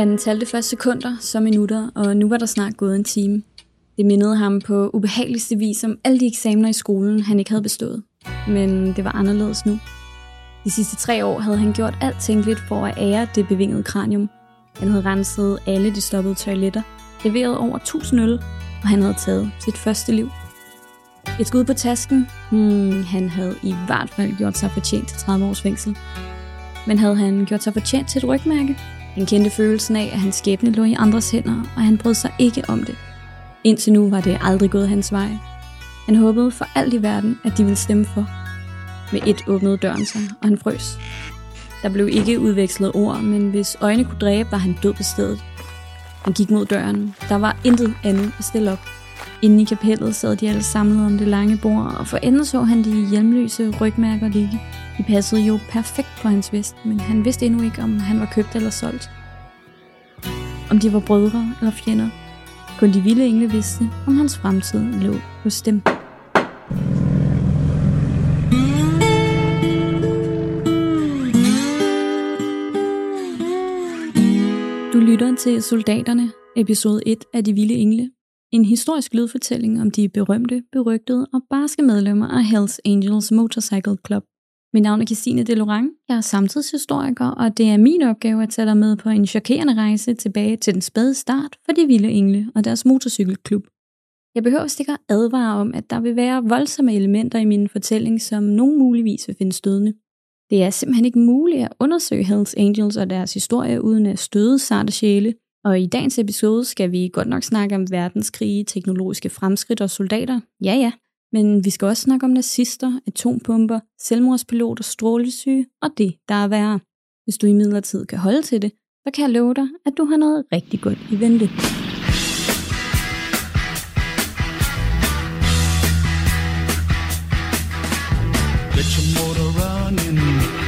Han talte først sekunder, så minutter, og nu var der snart gået en time. Det mindede ham på ubehageligste vis om alle de eksamener i skolen, han ikke havde bestået. Men det var anderledes nu. De sidste tre år havde han gjort alt tænkeligt for at ære det bevingede kranium. Han havde renset alle de stoppede toiletter, leveret over 1000 øl, og han havde taget sit første liv. Et skud på tasken? Hmm, han havde i hvert fald gjort sig fortjent til 30 års fængsel. Men havde han gjort sig fortjent til et rygmærke? Han kendte følelsen af, at hans skæbne lå i andres hænder, og han brød sig ikke om det. Indtil nu var det aldrig gået hans vej. Han håbede for alt i verden, at de ville stemme for. Med et åbnede døren sig, og han frøs. Der blev ikke udvekslet ord, men hvis øjne kunne dræbe, var han død på stedet. Han gik mod døren. Der var intet andet at stille op. Inde i kapellet sad de alle samlet om det lange bord, og for enden så han de hjemløse rygmærker ligge. De passede jo perfekt på hans vest, men han vidste endnu ikke, om han var købt eller solgt. Om de var brødre eller fjender. Kun de vilde engle vidste, om hans fremtid lå hos dem. Du lytter til Soldaterne, episode 1 af De Vilde Engle. En historisk lydfortælling om de berømte, berygtede og barske medlemmer af Hells Angels Motorcycle Club. Mit navn er Christine Delorang. Jeg er samtidshistoriker, og det er min opgave at tage dig med på en chokerende rejse tilbage til den spæde start for de vilde engle og deres motorcykelklub. Jeg behøver sikkert advare om, at der vil være voldsomme elementer i min fortælling, som nogen muligvis vil finde stødende. Det er simpelthen ikke muligt at undersøge Hells Angels og deres historie uden at støde sarte sjæle, og i dagens episode skal vi godt nok snakke om verdenskrige, teknologiske fremskridt og soldater. Ja, ja. Men vi skal også snakke om nazister, atompumper, selvmordspiloter, strålesyge og det, der er værre. Hvis du i midlertid kan holde til det, så kan jeg love dig, at du har noget rigtig godt i vente. Get your motor running.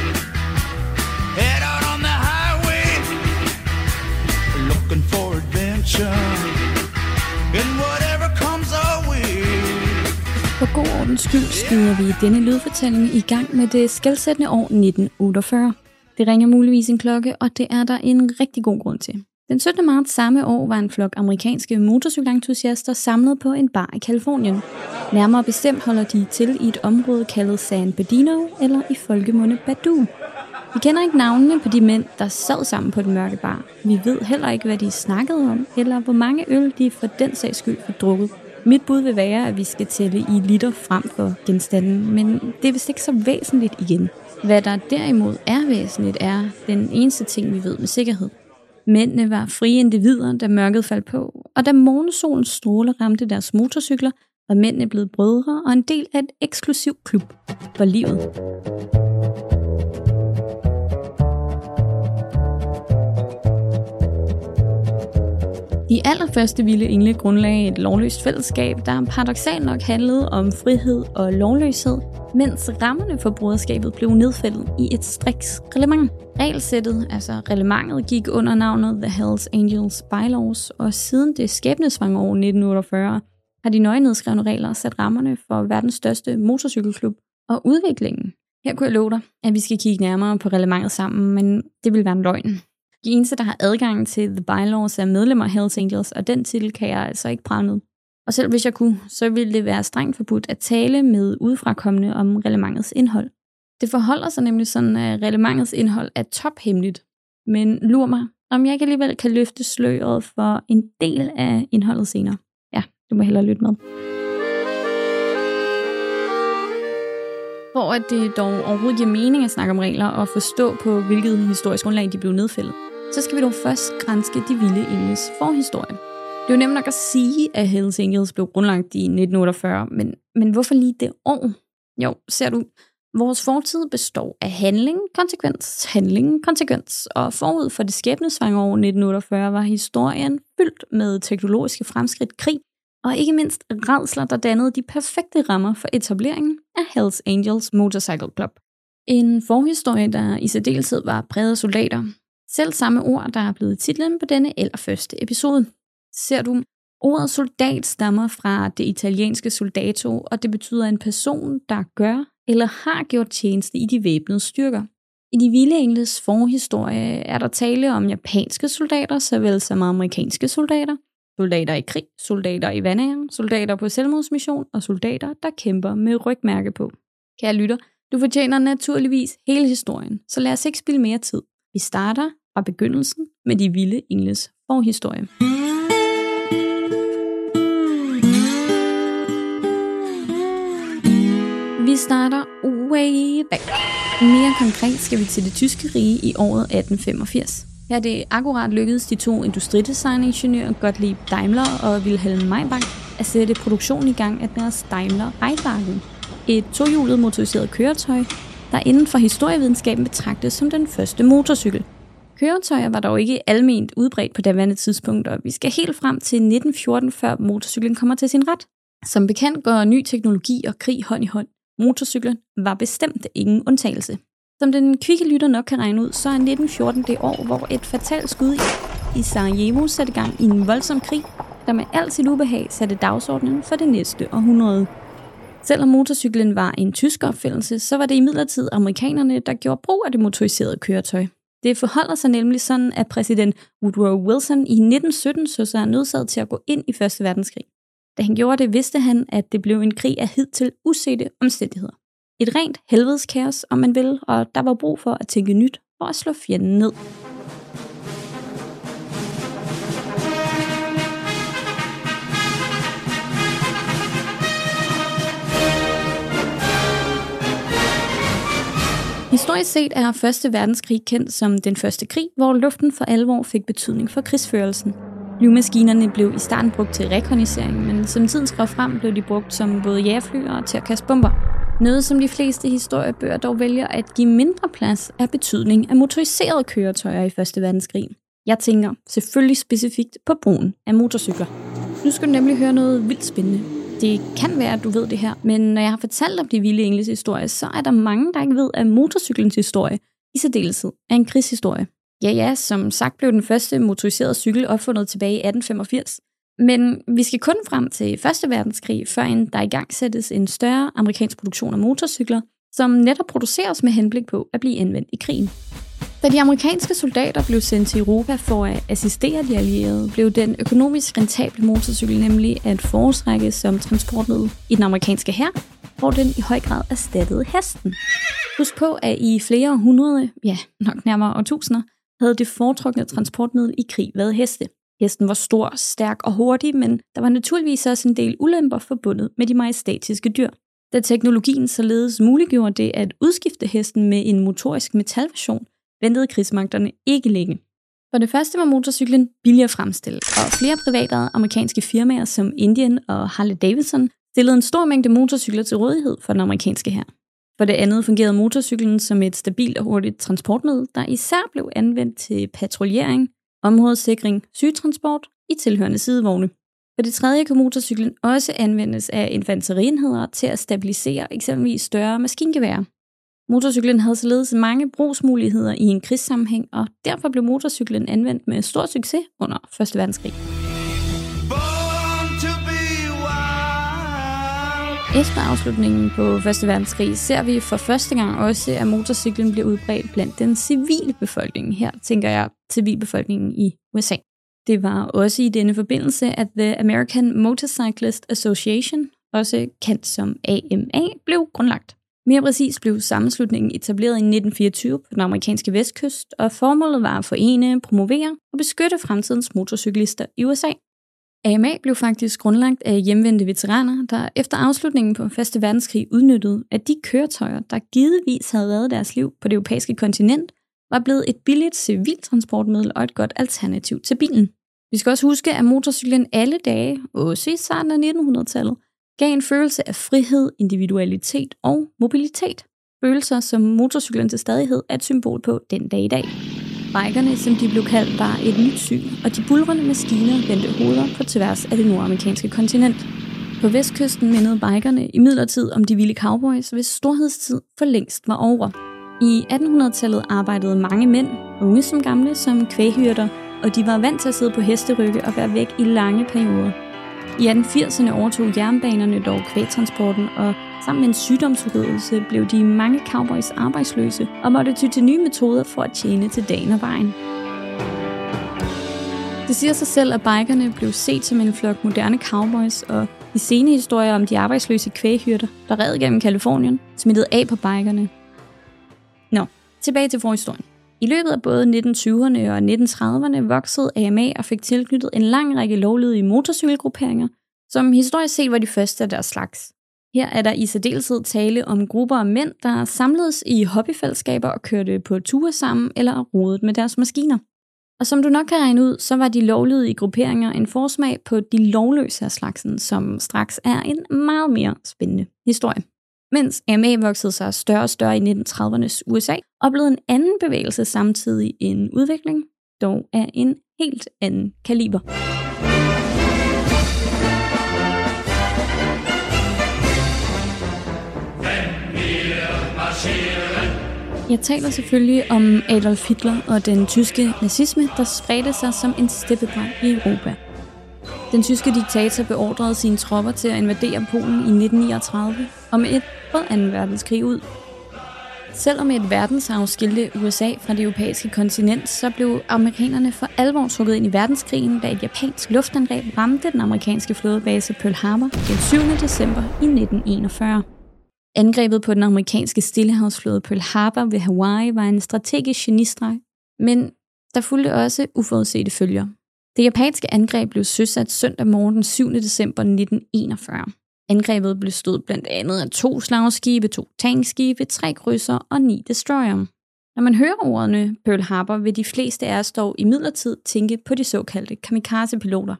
God ordens skyld skyder vi denne lydfortælling i gang med det skældsættende år 1948. Det ringer muligvis en klokke, og det er der en rigtig god grund til. Den 17. marts samme år var en flok amerikanske motorcykelentusiaster samlet på en bar i Kalifornien. Nærmere bestemt holder de til i et område kaldet San Bernardino, eller i folkemunde Badu. Vi kender ikke navnene på de mænd, der sad sammen på den mørke bar. Vi ved heller ikke, hvad de snakkede om, eller hvor mange øl de for den sags skyld fik drukket. Mit bud vil være, at vi skal tælle i liter frem for genstanden, men det er vist ikke så væsentligt igen. Hvad der derimod er væsentligt, er den eneste ting, vi ved med sikkerhed. Mændene var frie individer, da mørket faldt på, og da morgensolens stråler ramte deres motorcykler, var mændene blevet brødre og en del af et eksklusivt klub for livet. I allerførste Ville engle grundlagde et lovløst fællesskab, der paradoxalt nok handlede om frihed og lovløshed, mens rammerne for broderskabet blev nedfældet i et striks reglement. Regelsættet, altså reglementet, gik under navnet The Hells Angels Bylaws, og siden det skæbnesvang år 1948 har de nøje nedskrevne regler sat rammerne for verdens største motorcykelklub og udviklingen. Her kunne jeg love dig, at vi skal kigge nærmere på reglementet sammen, men det vil være en løgn. De eneste, der har adgang til The Bylaws, er medlemmer af Hells Angels, og den titel kan jeg altså ikke prale med. Og selv hvis jeg kunne, så ville det være strengt forbudt at tale med udefrakommende om reglementets indhold. Det forholder sig nemlig sådan, at reglementets indhold er tophemmeligt. Men lur mig, om jeg ikke alligevel kan løfte sløret for en del af indholdet senere. Ja, du må hellere lytte med. For at det dog overhovedet giver mening at snakke om regler og forstå på, hvilket historisk grundlag de blev nedfældet, så skal vi dog først grænske de vilde engles forhistorie. Det er jo nemt nok at sige, at Hells Angels blev grundlagt i 1948, men, men hvorfor lige det år? Jo, ser du, vores fortid består af handling, konsekvens, handling, konsekvens, og forud for det skæbnesvange år 1948 var historien fyldt med teknologiske fremskridt, krig og ikke mindst redsler, der dannede de perfekte rammer for etableringen af Hells Angels Motorcycle Club. En forhistorie, der i særdeleshed var præget af soldater. Selv samme ord, der er blevet titlen på denne allerførste episode. Ser du, ordet soldat stammer fra det italienske soldato, og det betyder en person, der gør eller har gjort tjeneste i de væbnede styrker. I de vilde engles forhistorie er der tale om japanske soldater, såvel som amerikanske soldater, soldater i krig, soldater i vandæren, soldater på selvmordsmission og soldater, der kæmper med rygmærke på. Kære lytter, du fortjener naturligvis hele historien, så lad os ikke spille mere tid. Vi starter fra begyndelsen med de vilde engles forhistorie. Vi starter way back. Mere konkret skal vi til det tyske rige i året 1885. Her det akkurat lykkedes de to industridesigningeniører Gottlieb Daimler og Wilhelm Maybach at sætte produktionen i gang af deres Daimler Reitwagen, et tohjulet motoriseret køretøj, der inden for historievidenskaben betragtes som den første motorcykel. Køretøjer var dog ikke alment udbredt på daværende tidspunkt, og vi skal helt frem til 1914, før motorcyklen kommer til sin ret. Som bekendt går ny teknologi og krig hånd i hånd. Motorcyklen var bestemt ingen undtagelse. Som den kvikke lytter nok kan regne ud, så er 1914 det år, hvor et fatalt skud i Sarajevo satte gang i en voldsom krig, der med al sit ubehag satte dagsordenen for det næste århundrede. Selvom motorcyklen var en tysk opfindelse, så var det imidlertid amerikanerne, der gjorde brug af det motoriserede køretøj. Det forholder sig nemlig sådan, at præsident Woodrow Wilson i 1917 så sig nødsaget til at gå ind i Første Verdenskrig. Da han gjorde det, vidste han, at det blev en krig af hidtil usete omstændigheder. Et rent helvedeskaos, om man vil, og der var brug for at tænke nyt for at slå fjenden ned. Historisk set er Første Verdenskrig kendt som den første krig, hvor luften for alvor fik betydning for krigsførelsen. Flyvemaskinerne blev i starten brugt til rekognisering, men som tiden skrev frem, blev de brugt som både jægerfly og til at kaste bomber. Noget, som de fleste historiebøger dog vælger at give mindre plads, er betydning af motoriserede køretøjer i Første Verdenskrig. Jeg tænker selvfølgelig specifikt på brugen af motorcykler. Nu skal du nemlig høre noget vildt spændende. Det kan være, at du ved det her, men når jeg har fortalt om de vilde engles historie, så er der mange, der ikke ved, at motorcyklens historie i særdeleshed er en krigshistorie. Ja, ja, som sagt blev den første motoriserede cykel opfundet tilbage i 1885. Men vi skal kun frem til 1. verdenskrig, før en der i gang sættes en større amerikansk produktion af motorcykler, som netop produceres med henblik på at blive anvendt i krigen. Da de amerikanske soldater blev sendt til Europa for at assistere de allierede, blev den økonomisk rentable motorcykel nemlig at foretrække som transportmiddel i den amerikanske hær, hvor den i høj grad erstattede hesten. Husk på, at i flere hundrede, ja nok nærmere årtusinder, havde det foretrukne transportmiddel i krig været heste. Hesten var stor, stærk og hurtig, men der var naturligvis også en del ulemper forbundet med de majestatiske dyr. Da teknologien således muliggjorde det at udskifte hesten med en motorisk metalversion, ventede krigsmagterne ikke længe. For det første var motorcyklen billigere fremstillet, og flere private amerikanske firmaer som Indian og Harley Davidson stillede en stor mængde motorcykler til rådighed for den amerikanske hær. For det andet fungerede motorcyklen som et stabilt og hurtigt transportmiddel, der især blev anvendt til patruljering, områdesikring, sygetransport i tilhørende sidevogne. For det tredje kunne motorcyklen også anvendes af infanterienheder til at stabilisere eksempelvis større maskingeværer. Motorcyklen havde således mange brugsmuligheder i en krigssammenhæng, og derfor blev motorcyklen anvendt med stor succes under 1. verdenskrig. Efter afslutningen på 1. verdenskrig ser vi for første gang også, at motorcyklen bliver udbredt blandt den civile befolkning. Her tænker jeg civilbefolkningen i USA. Det var også i denne forbindelse, at The American Motorcyclist Association, også kendt som AMA, blev grundlagt. Mere præcis blev sammenslutningen etableret i 1924 på den amerikanske vestkyst, og formålet var at forene, promovere og beskytte fremtidens motorcyklister i USA. AMA blev faktisk grundlagt af hjemvendte veteraner, der efter afslutningen på 1. verdenskrig udnyttede, at de køretøjer, der givetvis havde reddet deres liv på det europæiske kontinent, var blevet et billigt civiltransportmiddel og et godt alternativ til bilen. Vi skal også huske, at motorcyklen alle dage, også i starten af 1900-tallet, gav en følelse af frihed, individualitet og mobilitet. Følelser, som motorcyklen til stadighed er et symbol på den dag i dag. Bikerne, som de blev kaldt, var et nyt syn, og de bulrende maskiner vendte hoveder på tværs af det nordamerikanske kontinent. På vestkysten mindede bikerne i midlertid om de vilde cowboys, hvis storhedstid for længst var over. I 1800-tallet arbejdede mange mænd, unge som gamle, som kvæghyrter, og de var vant til at sidde på hesterygge og være væk i lange perioder. I 1880'erne overtog jernbanerne dog kvægtransporten, og Sammen med en sygdomsudrydelse blev de mange cowboys arbejdsløse og måtte ty til nye metoder for at tjene til dagen og vejen. Det siger sig selv, at bikerne blev set som en flok moderne cowboys, og i sene historier om de arbejdsløse kvæghyrter, der red gennem Kalifornien, smittede af på bikerne. Nå, tilbage til forhistorien. I løbet af både 1920'erne og 1930'erne voksede AMA og fik tilknyttet en lang række lovlydige motorcykelgrupperinger, som historisk set var de første af deres slags. Her er der i særdeleshed tale om grupper af mænd, der samledes i hobbyfællesskaber og kørte på ture sammen eller rodet med deres maskiner. Og som du nok kan regne ud, så var de lovlydige grupperinger en forsmag på de lovløse af slagsen, som straks er en meget mere spændende historie. Mens MA voksede sig større og større i 1930'ernes USA, oplevede en anden bevægelse samtidig en udvikling, dog af en helt anden kaliber. Jeg taler selvfølgelig om Adolf Hitler og den tyske nazisme, der spredte sig som en steppebrand i Europa. Den tyske diktator beordrede sine tropper til at invadere Polen i 1939, og med et brød 2. verdenskrig ud. Selvom et verdensarv skilte USA fra det europæiske kontinent, så blev amerikanerne for alvor trukket ind i verdenskrigen, da et japansk luftangreb ramte den amerikanske flådebase Pearl Harbor den 7. december i 1941. Angrebet på den amerikanske stillehavsflåde Pearl Harbor ved Hawaii var en strategisk genistreg, men der fulgte også uforudsete følger. Det japanske angreb blev søsat søndag morgen den 7. december 1941. Angrebet blev stået blandt andet af to slagskibe, to tankskibe, tre krydser og ni destroyer. Når man hører ordene Pearl Harbor, vil de fleste af os dog i midlertid tænke på de såkaldte kamikaze-piloter.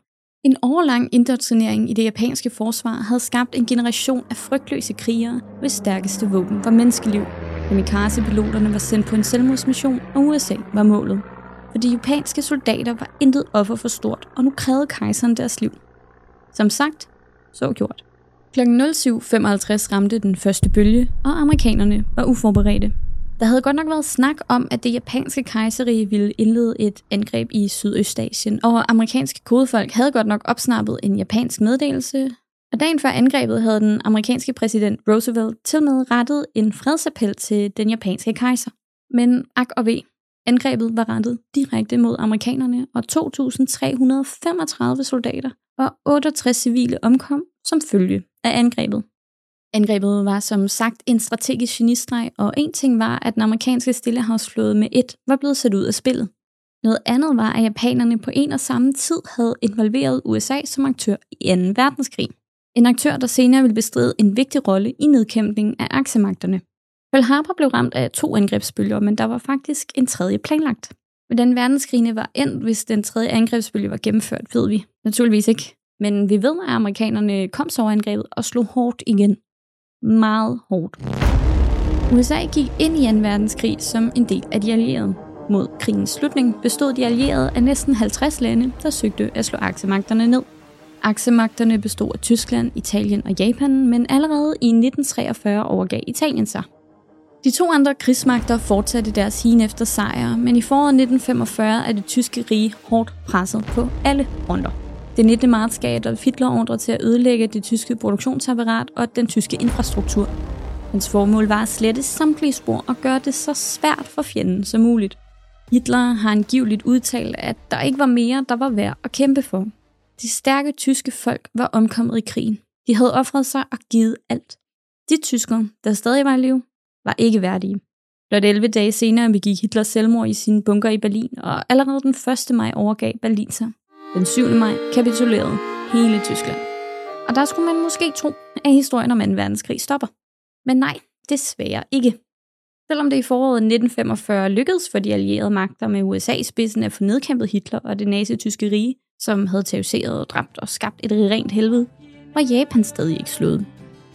En overlang indoktrinering i det japanske forsvar havde skabt en generation af frygtløse krigere, hvis stærkeste våben var menneskeliv. Kamikaze-piloterne var sendt på en selvmordsmission, og USA var målet. For de japanske soldater var intet offer for stort, og nu krævede kejseren deres liv. Som sagt, så gjort. Kl. 07.55 ramte den første bølge, og amerikanerne var uforberedte. Der havde godt nok været snak om, at det japanske kejserige ville indlede et angreb i Sydøstasien, og amerikanske kodefolk havde godt nok opsnappet en japansk meddelelse, og dagen før angrebet havde den amerikanske præsident Roosevelt til med rettet en fredsappel til den japanske kejser. Men ak og ved, angrebet var rettet direkte mod amerikanerne, og 2.335 soldater og 68 civile omkom som følge af angrebet. Angrebet var som sagt en strategisk genistreg, og en ting var, at den amerikanske stillehavsflåde med et var blevet sat ud af spillet. Noget andet var, at japanerne på en og samme tid havde involveret USA som aktør i 2. verdenskrig. En aktør, der senere ville bestride en vigtig rolle i nedkæmpningen af aksemagterne. Pearl Harbor blev ramt af to angrebsbølger, men der var faktisk en tredje planlagt. Hvordan verdenskrigene var endt, hvis den tredje angrebsbølge var gennemført, ved vi naturligvis ikke. Men vi ved, at amerikanerne kom så angrebet og slog hårdt igen meget hårdt. USA gik ind i 2. verdenskrig som en del af de allierede. Mod krigens slutning bestod de allierede af næsten 50 lande, der søgte at slå aksemagterne ned. Aksemagterne bestod af Tyskland, Italien og Japan, men allerede i 1943 overgav Italien sig. De to andre krigsmagter fortsatte deres hin efter sejre, men i foråret 1945 er det tyske rige hårdt presset på alle fronter. Den 19. marts gav Adolf Hitler ordre til at ødelægge det tyske produktionsapparat og den tyske infrastruktur. Hans formål var at slette samtlige spor og gøre det så svært for fjenden som muligt. Hitler har angiveligt udtalt, at der ikke var mere, der var værd at kæmpe for. De stærke tyske folk var omkommet i krigen. De havde offret sig og givet alt. De tyskere, der stadig var i live, var ikke værdige. Blot 11 dage senere begik Hitler selvmord i sin bunker i Berlin, og allerede den 1. maj overgav Berlin sig. Den 7. maj kapitulerede hele Tyskland. Og der skulle man måske tro, at historien om 2. verdenskrig stopper. Men nej, desværre ikke. Selvom det i foråret 1945 lykkedes for de allierede magter med USA i spidsen at få nedkæmpet Hitler og det nazi-tyske rige, som havde terroriseret og dræbt og skabt et rent helvede, var Japan stadig ikke slået.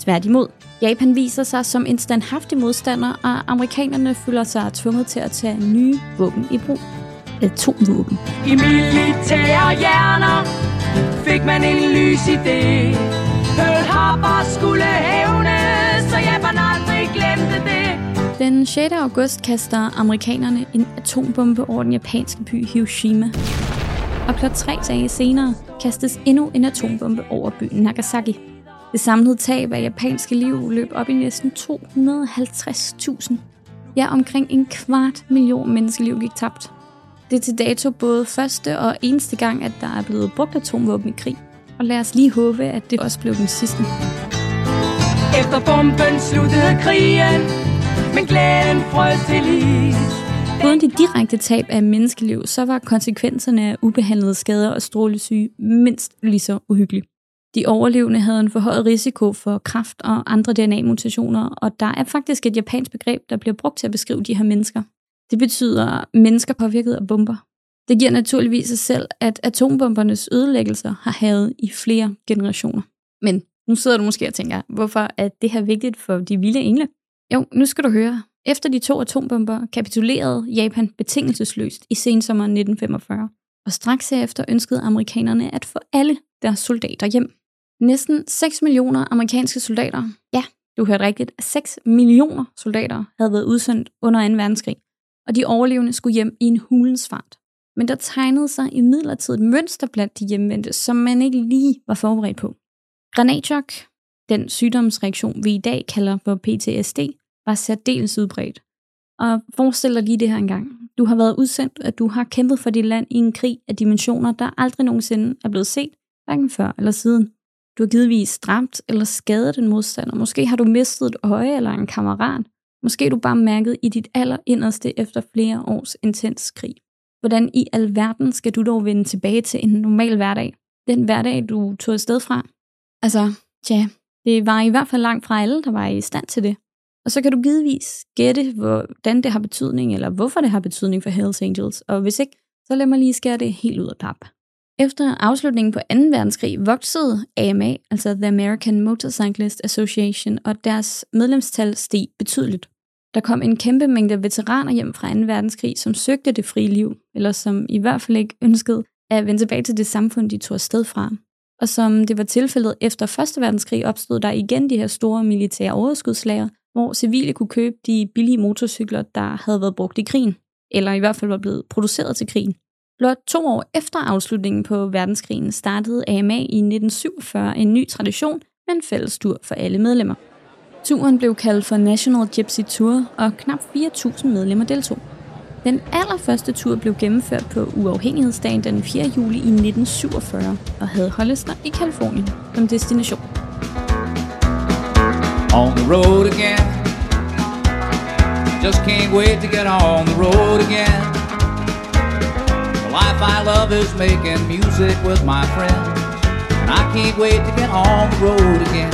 Tværtimod, Japan viser sig som en standhaftig modstander, og amerikanerne føler sig tvunget til at tage nye våben i brug atomvåben. I militære hjerner fik man en lys idé. Pearl Harbor skulle hævne, så Japan aldrig glemte det. Den 6. august kaster amerikanerne en atombombe over den japanske by Hiroshima. Og blot tre dage senere kastes endnu en atombombe over byen Nagasaki. Det samlede tab af japanske liv løb op i næsten 250.000. Ja, omkring en kvart million menneskeliv gik tabt. Det er til dato både første og eneste gang, at der er blevet brugt atomvåben i krig. Og lad os lige håbe, at det også blev den sidste. Efter bomben sluttede krigen, men glæden frøs til is. Uden de direkte tab af menneskeliv, så var konsekvenserne af ubehandlede skader og strålesyge mindst lige så uhyggelige. De overlevende havde en forhøjet risiko for kræft og andre DNA-mutationer, og der er faktisk et japansk begreb, der bliver brugt til at beskrive de her mennesker. Det betyder mennesker påvirket af bomber. Det giver naturligvis sig selv, at atombombernes ødelæggelser har havet i flere generationer. Men nu sidder du måske og tænker, hvorfor er det her vigtigt for de vilde engle? Jo, nu skal du høre. Efter de to atombomber kapitulerede Japan betingelsesløst i sensommeren 1945, og straks herefter ønskede amerikanerne at få alle deres soldater hjem. Næsten 6 millioner amerikanske soldater, ja, du hørte rigtigt, 6 millioner soldater havde været udsendt under 2. verdenskrig, og de overlevende skulle hjem i en hulens fart. Men der tegnede sig i midlertid et mønster blandt de hjemvendte, som man ikke lige var forberedt på. Granatchok, den sygdomsreaktion vi i dag kalder for PTSD, var særdeles udbredt. Og forestil dig lige det her engang. Du har været udsendt, at du har kæmpet for dit land i en krig af dimensioner, der aldrig nogensinde er blevet set, hverken før eller siden. Du har givetvis stramt eller skadet en modstander. Måske har du mistet et øje eller en kammerat. Måske du bare mærket i dit allerinderste efter flere års intens krig. Hvordan i alverden skal du dog vende tilbage til en normal hverdag? Den hverdag, du tog afsted fra? Altså, ja, det var i hvert fald langt fra alle, der var i stand til det. Og så kan du givetvis gætte, hvordan det har betydning, eller hvorfor det har betydning for Hells Angels. Og hvis ikke, så lad mig lige skære det helt ud af pap. Efter afslutningen på 2. verdenskrig voksede AMA, altså The American Motorcyclist Association, og deres medlemstal steg betydeligt. Der kom en kæmpe mængde veteraner hjem fra 2. verdenskrig, som søgte det frie liv, eller som i hvert fald ikke ønskede at vende tilbage til det samfund, de tog afsted fra. Og som det var tilfældet efter 1. verdenskrig, opstod der igen de her store militære overskudslager, hvor civile kunne købe de billige motorcykler, der havde været brugt i krigen, eller i hvert fald var blevet produceret til krigen. Blot to år efter afslutningen på verdenskrigen startede AMA i 1947 en ny tradition med en fælles tur for alle medlemmer. Turen blev kaldt for National Gypsy Tour, og knap 4.000 medlemmer deltog. Den allerførste tur blev gennemført på uafhængighedsdagen den 4. juli i 1947 og havde Hollister i Kalifornien som destination. On the road again. Just can't wait to get on the road again. The life I love is making music with my friends. And I can't wait to get on the road again.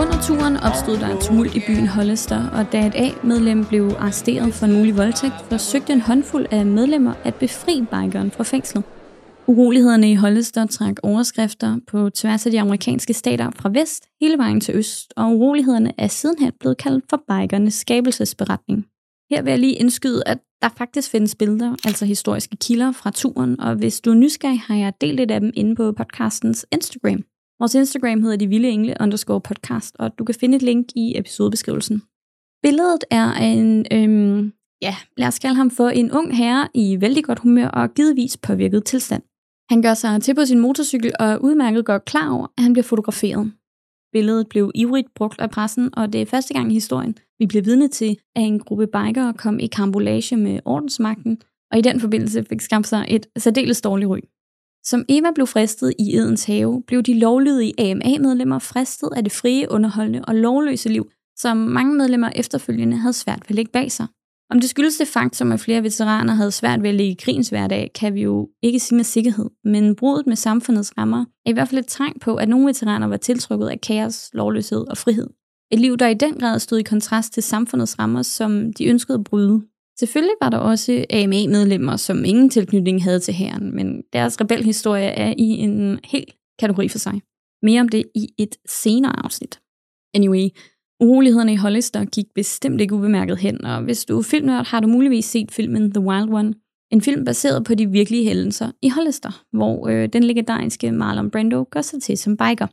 Under turen opstod der en tumult i byen Hollister, og da et A-medlem blev arresteret for en mulig voldtægt, forsøgte en håndfuld af medlemmer at befri bikeren fra fængslet. Urolighederne i Hollister trak overskrifter på tværs af de amerikanske stater fra vest hele vejen til øst, og urolighederne er sidenhen blevet kaldt for bikernes skabelsesberetning. Her vil jeg lige indskyde, at der faktisk findes billeder, altså historiske kilder fra turen, og hvis du er nysgerrig, har jeg delt et af dem inde på podcastens Instagram. Vores Instagram hedder de vilde engle underscore podcast, og du kan finde et link i episodebeskrivelsen. Billedet er en, øhm, ja, lad os kalde ham for en ung herre i vældig godt humør og givetvis påvirket tilstand. Han gør sig til på sin motorcykel og er udmærket godt klar over, at han bliver fotograferet. Billedet blev ivrigt brugt af pressen, og det er første gang i historien, vi blev vidne til, at en gruppe bikere kom i kambolage med ordensmagten, og i den forbindelse fik skabt sig et særdeles dårligt ryg. Som Eva blev fristet i Edens have, blev de lovlydige AMA-medlemmer fristet af det frie, underholdende og lovløse liv, som mange medlemmer efterfølgende havde svært ved at lægge bag sig. Om det skyldes det faktum, at flere veteraner havde svært ved at ligge i krigens hverdag, kan vi jo ikke sige med sikkerhed, men brudet med samfundets rammer er i hvert fald et tegn på, at nogle veteraner var tiltrukket af kaos, lovløshed og frihed. Et liv, der i den grad stod i kontrast til samfundets rammer, som de ønskede at bryde. Selvfølgelig var der også AMA-medlemmer, som ingen tilknytning havde til herren, men deres rebelhistorie er i en helt kategori for sig. Mere om det i et senere afsnit. Anyway, urolighederne i Hollister gik bestemt ikke ubemærket hen, og hvis du er filmnørd, har du muligvis set filmen The Wild One. En film baseret på de virkelige hændelser i Hollister, hvor øh, den legendariske Marlon Brando gør sig til som biker.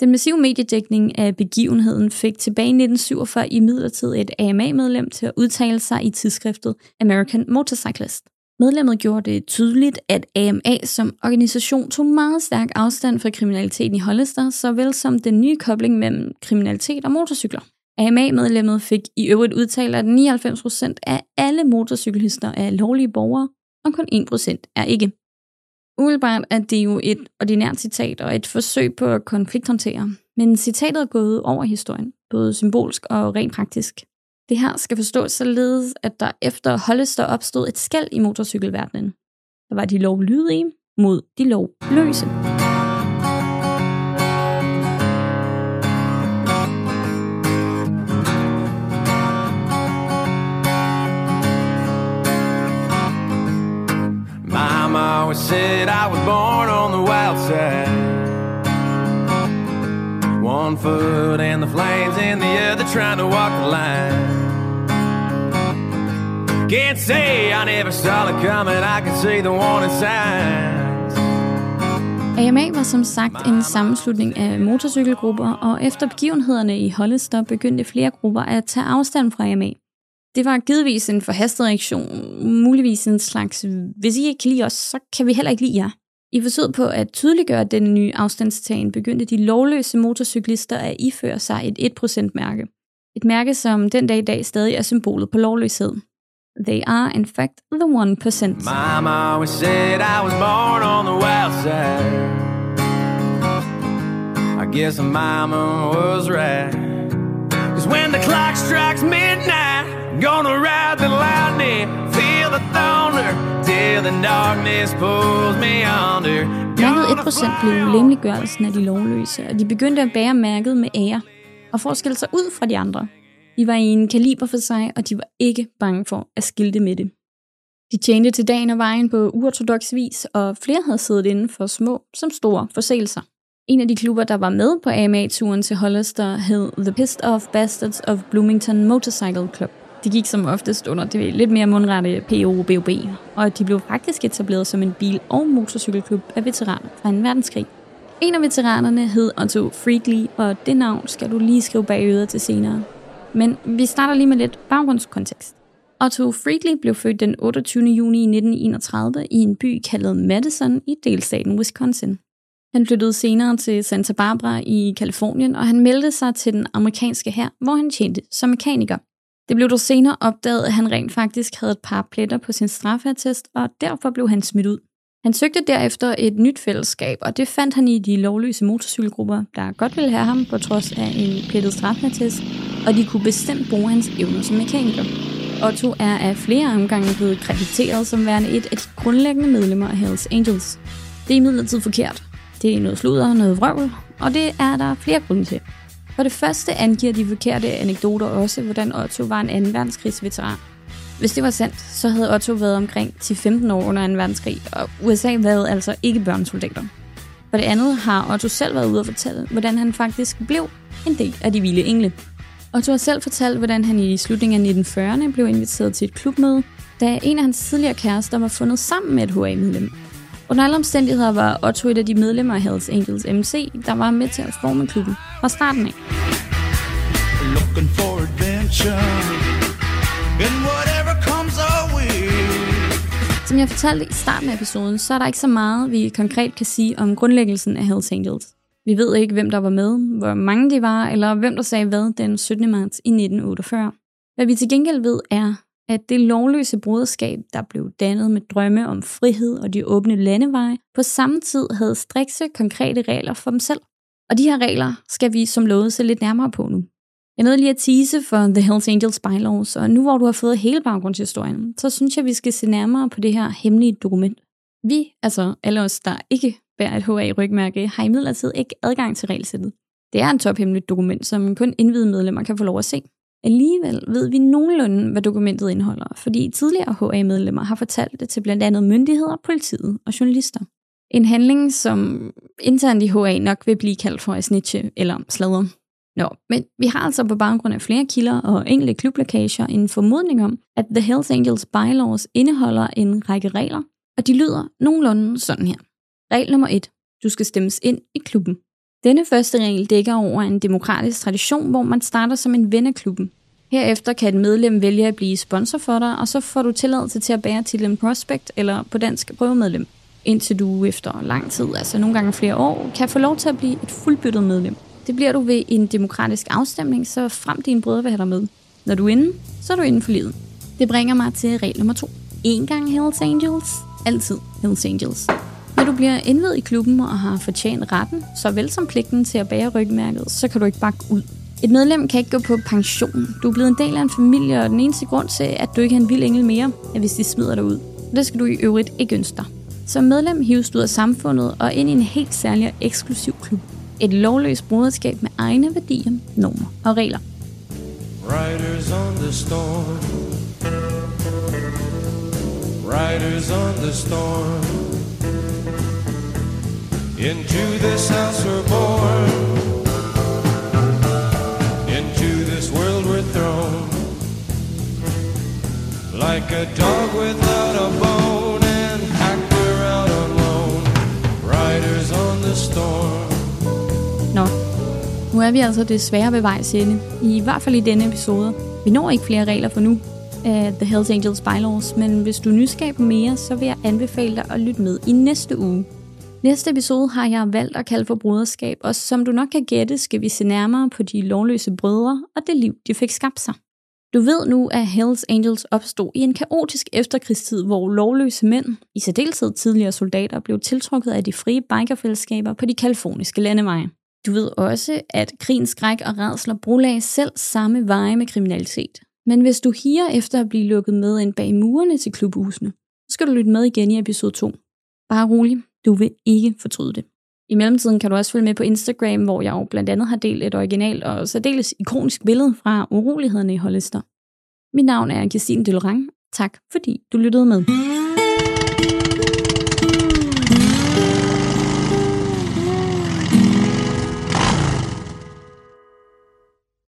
Den massive mediedækning af begivenheden fik tilbage i 1947 i midlertid et AMA-medlem til at udtale sig i tidsskriftet American Motorcyclist. Medlemmet gjorde det tydeligt, at AMA som organisation tog meget stærk afstand fra kriminaliteten i Hollister, såvel som den nye kobling mellem kriminalitet og motorcykler. AMA-medlemmet fik i øvrigt udtalt, at 99% af alle motorcykelhister er lovlige borgere, og kun 1% er ikke. Umiddelbart er det jo et ordinært citat og et forsøg på at konflikthåndtere, men citatet er gået over historien, både symbolsk og rent praktisk. Det her skal forstås således, at der efter Hollister opstod et skæld i motorcykelverdenen. Der var de lovlydige mod de lovløse. Said I was born on the wild side. One foot in the flames and the other trying to walk the line. Can't say I never saw it coming, I can see the warning signs. AMA var som sagt en sammenslutning af motorcykelgrupper, og efter begivenhederne i Hollister begyndte flere grupper at tage afstand fra AMA. Det var givetvis en forhastet reaktion, muligvis en slags, hvis I ikke kan lide os, så kan vi heller ikke lide jer. I forsøget på at tydeliggøre den nye afstandstagen, begyndte de lovløse motorcyklister at iføre sig et 1%-mærke. Et mærke, som den dag i dag stadig er symbolet på lovløshed. They are, in fact, the 1%. Mama always said I was born on the wild side. I guess mama was right. Cause when the clock strikes midnight, gonna ride the lightning, feel the thunder, till the darkness pulls me under. Mærket 1% blev lemliggørelsen af de lovløse, og de begyndte at bære mærket med ære, og for at skille sig ud fra de andre. De var i en kaliber for sig, og de var ikke bange for at skilte med det. De tjente til dagen og vejen på uortodox vis, og flere havde siddet inden for små som store forseelser. En af de klubber, der var med på AMA-turen til Hollister, hed The Pissed Off Bastards of Bloomington Motorcycle Club. De gik som oftest under det lidt mere mundrette POBOB, og de blev faktisk etableret som en bil- og motorcykelklub af veteraner fra 2. verdenskrig. En af veteranerne hed Otto Freakley, og det navn skal du lige skrive bag øret til senere. Men vi starter lige med lidt baggrundskontekst. Otto Freakley blev født den 28. juni 1931 i en by kaldet Madison i delstaten Wisconsin. Han flyttede senere til Santa Barbara i Kalifornien, og han meldte sig til den amerikanske hær, hvor han tjente som mekaniker. Det blev dog senere opdaget, at han rent faktisk havde et par pletter på sin straffatest, og derfor blev han smidt ud. Han søgte derefter et nyt fællesskab, og det fandt han i de lovløse motorcykelgrupper, der godt ville have ham på trods af en plettet straffatest, og de kunne bestemt bruge hans evner som mekaniker. Otto er af flere omgange blevet krediteret som værende et af de grundlæggende medlemmer af Hells Angels. Det er imidlertid forkert. Det er noget sludder, noget vrøvl, og det er der flere grunde til. For det første angiver de forkerte anekdoter også, hvordan Otto var en anden verdenskrigsveteran. Hvis det var sandt, så havde Otto været omkring 10-15 år under 2. verdenskrig, og USA havde altså ikke børnesoldater. For det andet har Otto selv været ude og fortælle, hvordan han faktisk blev en del af de vilde engle. Otto har selv fortalt, hvordan han i slutningen af 1940'erne blev inviteret til et klubmøde, da en af hans tidligere kærester var fundet sammen med et HA-medlem. Under alle omstændigheder var Otto et af de medlemmer af Hells Angels MC, der var med til at forme klubben fra starten af. looking for adventure and whatever comes our way. Som jeg fortalte i starten af episoden, så er der ikke så meget, vi konkret kan sige om grundlæggelsen af Hells Angels. Vi ved ikke, hvem der var med, hvor mange de var, eller hvem der sagde hvad den 17. marts i 1948. Hvad vi til gengæld ved er, at det lovløse broderskab, der blev dannet med drømme om frihed og de åbne landeveje, på samme tid havde strikse konkrete regler for dem selv. Og de her regler skal vi som lovet se lidt nærmere på nu. Jeg nåede lige at tease for The Hells Angels bylaws, og nu hvor du har fået hele baggrundshistorien, så synes jeg, vi skal se nærmere på det her hemmelige dokument. Vi, altså alle os, der ikke bærer et HA-rygmærke, har imidlertid ikke adgang til regelsættet. Det er en tophemmeligt dokument, som kun indvidede medlemmer kan få lov at se. Alligevel ved vi nogenlunde, hvad dokumentet indeholder, fordi tidligere HA-medlemmer har fortalt det til blandt andet myndigheder, politiet og journalister. En handling, som internt i HA nok vil blive kaldt for at snitche eller sladder. Nå, men vi har altså på baggrund af flere kilder og enkelte klublokager en formodning om, at The Hells Angels bylaws indeholder en række regler, og de lyder nogenlunde sådan her. Regel nummer 1. Du skal stemmes ind i klubben. Denne første regel dækker over en demokratisk tradition, hvor man starter som en ven af klubben. Herefter kan et medlem vælge at blive sponsor for dig, og så får du tilladelse til at bære titlen Prospect eller på dansk prøvemedlem, indtil du efter lang tid, altså nogle gange flere år, kan få lov til at blive et fuldbyttet medlem. Det bliver du ved en demokratisk afstemning, så frem dine brødre vil have dig med. Når du er inde, så er du inde for livet. Det bringer mig til regel nummer to. En gang Hells Angels, altid Hells Angels. Når du bliver indvidet i klubben og har fortjent retten, såvel som pligten til at bære rygmærket, så kan du ikke bakke ud. Et medlem kan ikke gå på pension. Du er blevet en del af en familie, og den eneste grund til, at du ikke er en vild engel mere, er hvis de smider dig ud. Det skal du i øvrigt ikke ønske dig. Som medlem hives du ud af samfundet og ind i en helt særlig og eksklusiv klub. Et lovløst broderskab med egne værdier, normer og regler. Riders on the storm. Riders on the storm. Into this house we're born. Into this world we're thrown. Like a dog without a bone and hacked out alone. Riders on the storm. Nå, nu er vi altså desværre ved vejs ende. I hvert fald i denne episode. Vi når ikke flere regler for nu af The Hells Angels bylaws, men hvis du er nysgerrig på mere, så vil jeg anbefale dig at lytte med i næste uge. Næste episode har jeg valgt at kalde for broderskab, og som du nok kan gætte, skal vi se nærmere på de lovløse brødre og det liv, de fik skabt sig. Du ved nu, at Hells Angels opstod i en kaotisk efterkrigstid, hvor lovløse mænd, i særdeleshed tidligere soldater, blev tiltrukket af de frie bikerfællesskaber på de kaliforniske landeveje. Du ved også, at krigens skræk og redsler brolagde selv samme veje med kriminalitet. Men hvis du higer efter at blive lukket med ind bag murene til klubhusene, så skal du lytte med igen i episode 2. Bare rolig, du vil ikke fortryde det. I mellemtiden kan du også følge med på Instagram, hvor jeg jo blandt andet har delt et originalt og særdeles ikonisk billede fra urolighederne i Hollister. Mit navn er Christine Delorang. Tak fordi du lyttede med.